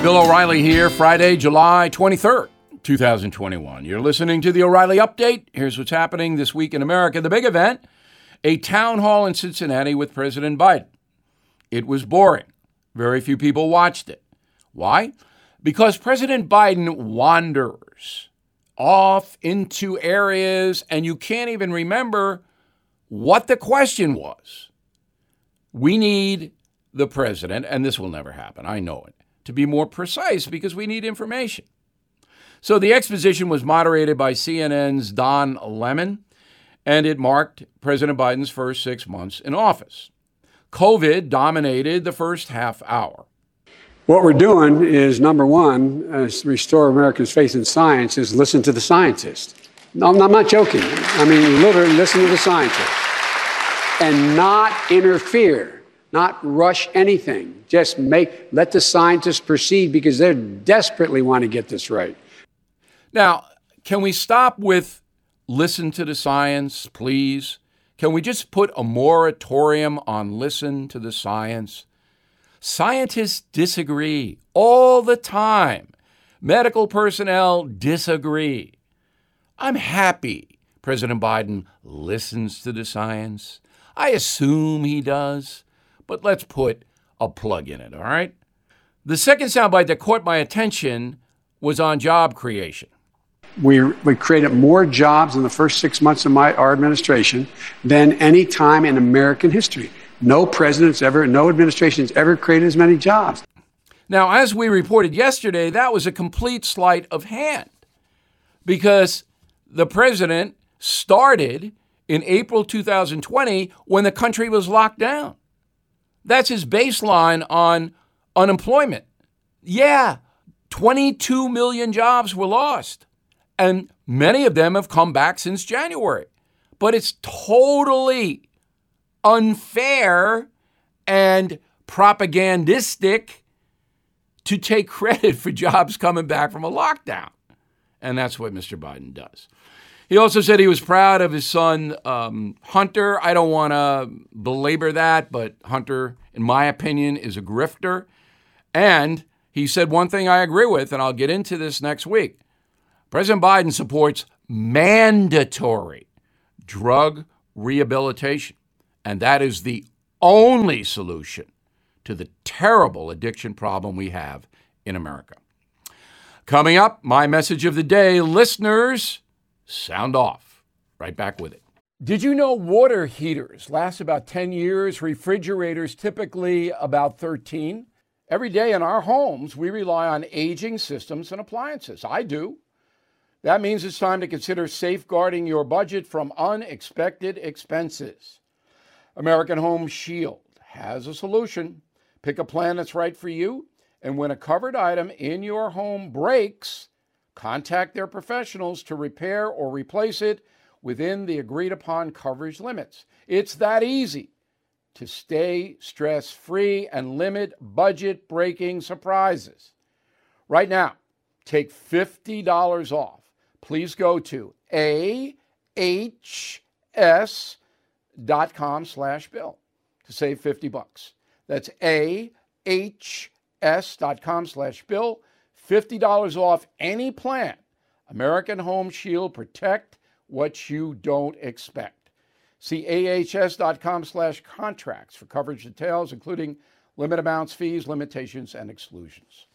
Bill O'Reilly here, Friday, July 23rd, 2021. You're listening to the O'Reilly Update. Here's what's happening this week in America. The big event a town hall in Cincinnati with President Biden. It was boring. Very few people watched it. Why? Because President Biden wanders off into areas and you can't even remember what the question was. We need the president, and this will never happen, I know it to be more precise because we need information. So the exposition was moderated by CNN's Don Lemon, and it marked President Biden's first six months in office. COVID dominated the first half hour. What we're doing is number one, uh, restore America's faith in science, is listen to the scientists. No, I'm not joking. I mean, literally listen to the scientists and not interfere not rush anything. Just make let the scientists proceed because they desperately want to get this right. Now, can we stop with listen to the science, please? Can we just put a moratorium on listen to the science? Scientists disagree all the time. Medical personnel disagree. I'm happy President Biden listens to the science. I assume he does but let's put a plug in it, all right? The second soundbite that caught my attention was on job creation. We, we created more jobs in the first six months of my, our administration than any time in American history. No president's ever, no administration's ever created as many jobs. Now, as we reported yesterday, that was a complete sleight of hand because the president started in April 2020 when the country was locked down. That's his baseline on unemployment. Yeah, 22 million jobs were lost, and many of them have come back since January. But it's totally unfair and propagandistic to take credit for jobs coming back from a lockdown. And that's what Mr. Biden does. He also said he was proud of his son, um, Hunter. I don't want to belabor that, but Hunter, in my opinion, is a grifter. And he said one thing I agree with, and I'll get into this next week. President Biden supports mandatory drug rehabilitation, and that is the only solution to the terrible addiction problem we have in America. Coming up, my message of the day listeners sound off. Right back with it. Did you know water heaters last about 10 years, refrigerators typically about 13? Every day in our homes, we rely on aging systems and appliances. I do. That means it's time to consider safeguarding your budget from unexpected expenses. American Home Shield has a solution. Pick a plan that's right for you, and when a covered item in your home breaks, Contact their professionals to repair or replace it within the agreed upon coverage limits. It's that easy to stay stress free and limit budget breaking surprises. Right now, take $50 off. Please go to ahs.com slash bill to save 50 bucks. That's ahs.com slash bill $50 off any plan. American Home Shield protect what you don't expect. See ahs.com slash contracts for coverage details, including limit amounts, fees, limitations, and exclusions.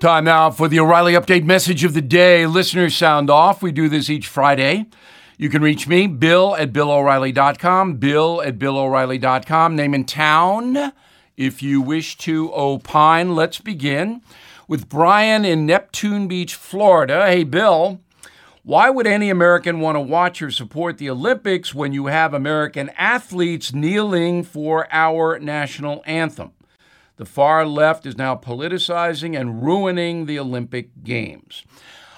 Time now for the O'Reilly Update message of the day. Listeners sound off. We do this each Friday. You can reach me, Bill at BillO'Reilly.com, Bill at BillO'Reilly.com, name and town if you wish to opine. Let's begin with Brian in Neptune Beach, Florida. Hey, Bill, why would any American want to watch or support the Olympics when you have American athletes kneeling for our national anthem? The far left is now politicizing and ruining the Olympic Games.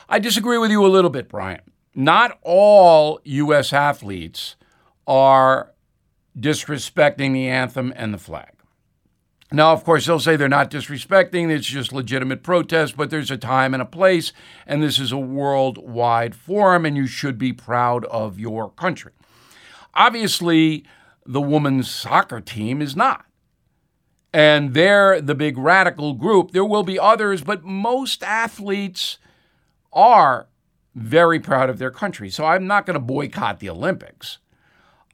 I disagree with you a little bit, Brian. Not all U.S. athletes are disrespecting the anthem and the flag. Now, of course, they'll say they're not disrespecting, it's just legitimate protest, but there's a time and a place, and this is a worldwide forum, and you should be proud of your country. Obviously, the women's soccer team is not. and they're the big radical group. There will be others, but most athletes are very proud of their country. So I'm not going to boycott the Olympics.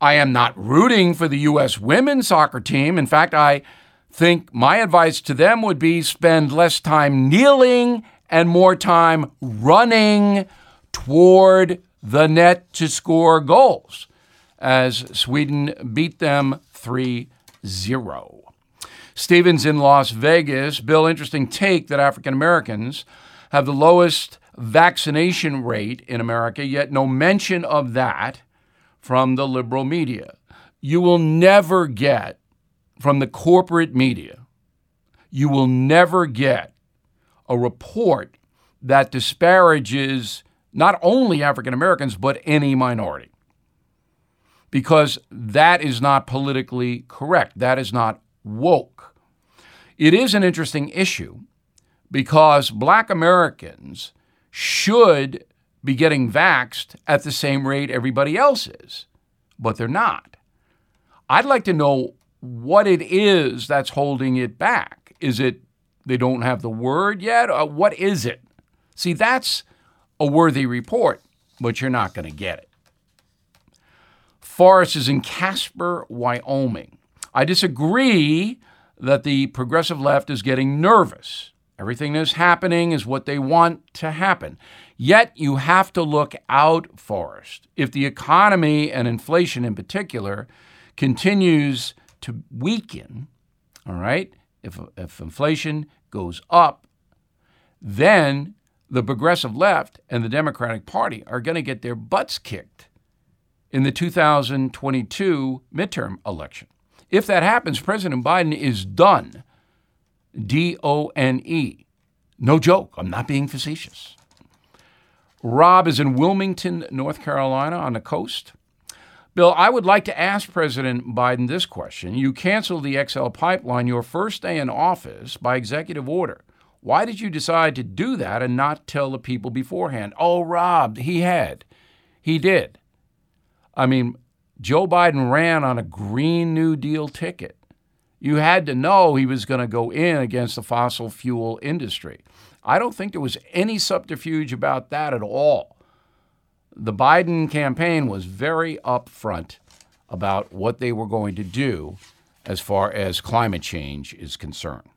I am not rooting for the U.S. women's soccer team. In fact, I think my advice to them would be spend less time kneeling and more time running toward the net to score goals as Sweden beat them 3 0. Stevens in Las Vegas. Bill, interesting take that African Americans have the lowest vaccination rate in America, yet no mention of that from the liberal media. You will never get from the corporate media, you will never get a report that disparages not only African Americans, but any minority. Because that is not politically correct. That is not woke. It is an interesting issue because black Americans should be getting vaxxed at the same rate everybody else is, but they're not. I'd like to know what it is that's holding it back. Is it they don't have the word yet? Or what is it? See, that's a worthy report, but you're not going to get it. Forrest is in Casper, Wyoming. I disagree that the progressive left is getting nervous. Everything that's happening is what they want to happen. Yet you have to look out, Forrest. If the economy and inflation in particular continues to weaken, all right, if, if inflation goes up, then the progressive left and the Democratic Party are going to get their butts kicked in the 2022 midterm election. If that happens, President Biden is done. D O N E. No joke. I'm not being facetious. Rob is in Wilmington, North Carolina, on the coast. Bill, I would like to ask President Biden this question. You canceled the XL pipeline your first day in office by executive order. Why did you decide to do that and not tell the people beforehand? Oh, Rob, he had. He did. I mean, Joe Biden ran on a Green New Deal ticket. You had to know he was going to go in against the fossil fuel industry. I don't think there was any subterfuge about that at all. The Biden campaign was very upfront about what they were going to do as far as climate change is concerned.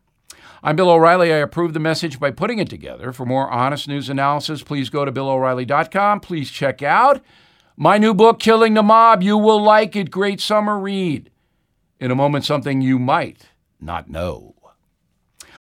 I'm Bill O'Reilly. I approve the message by putting it together. For more honest news analysis, please go to BillO'Reilly.com. Please check out my new book, Killing the Mob, you will like it. Great summer read. In a moment, something you might not know.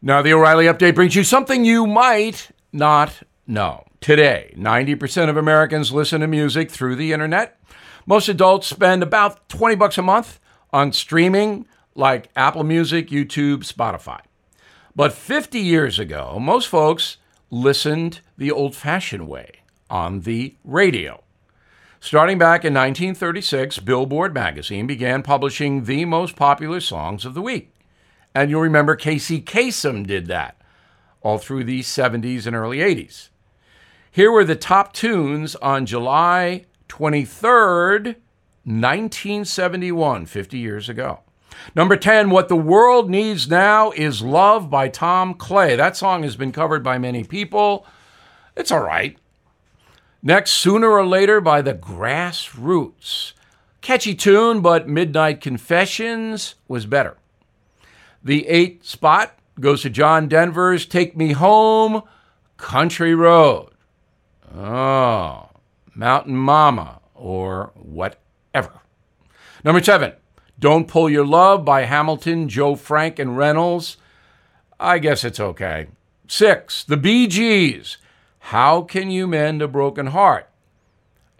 Now, the O'Reilly update brings you something you might not know. Today, 90% of Americans listen to music through the internet. Most adults spend about 20 bucks a month on streaming like Apple Music, YouTube, Spotify. But 50 years ago, most folks listened the old fashioned way on the radio. Starting back in 1936, Billboard magazine began publishing the most popular songs of the week. And you'll remember Casey Kasem did that all through the 70s and early 80s. Here were the top tunes on July 23rd, 1971, 50 years ago. Number 10, What the World Needs Now is Love by Tom Clay. That song has been covered by many people. It's all right. Next, Sooner or Later by the Grassroots. Catchy tune, but Midnight Confessions was better. The eight spot goes to John Denver's Take Me Home, Country Road. Oh, Mountain Mama, or whatever. Number seven, Don't Pull Your Love by Hamilton, Joe Frank, and Reynolds. I guess it's okay. Six, The Bee Gees, How Can You Mend a Broken Heart?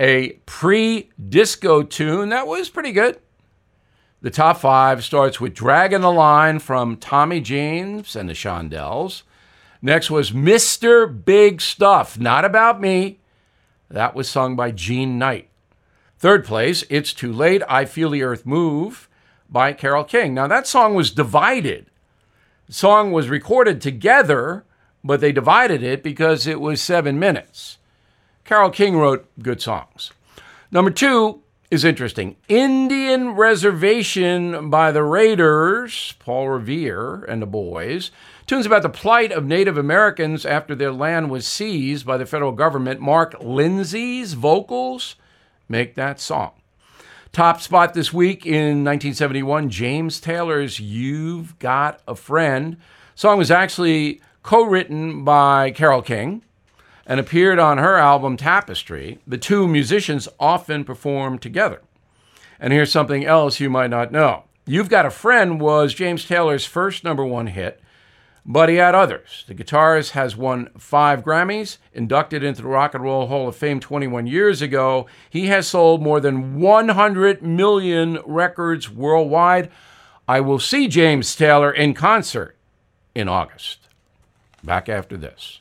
A pre disco tune that was pretty good. The top five starts with Dragging the Line from Tommy James and the Shondells. Next was Mr. Big Stuff, Not About Me. That was sung by Jean Knight. Third place, It's Too Late, I Feel the Earth Move by Carole King. Now, that song was divided. The song was recorded together, but they divided it because it was seven minutes. Carole King wrote good songs. Number two, is interesting. Indian Reservation by the Raiders, Paul Revere and the boys. Tunes about the plight of Native Americans after their land was seized by the federal government. Mark Lindsay's vocals make that song. Top spot this week in 1971, James Taylor's You've Got a Friend. song was actually co written by Carole King and appeared on her album Tapestry, the two musicians often performed together. And here's something else you might not know. You've Got a Friend was James Taylor's first number one hit, but he had others. The guitarist has won five Grammys, inducted into the Rock and Roll Hall of Fame 21 years ago. He has sold more than 100 million records worldwide. I will see James Taylor in concert in August. Back after this.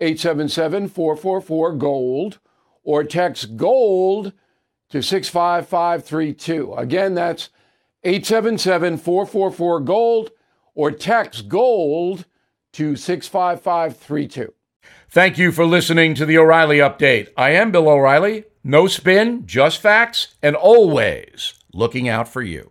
877 444 GOLD or text GOLD to 65532. Again, that's 877 444 GOLD or text GOLD to 65532. Thank you for listening to the O'Reilly Update. I am Bill O'Reilly. No spin, just facts, and always looking out for you.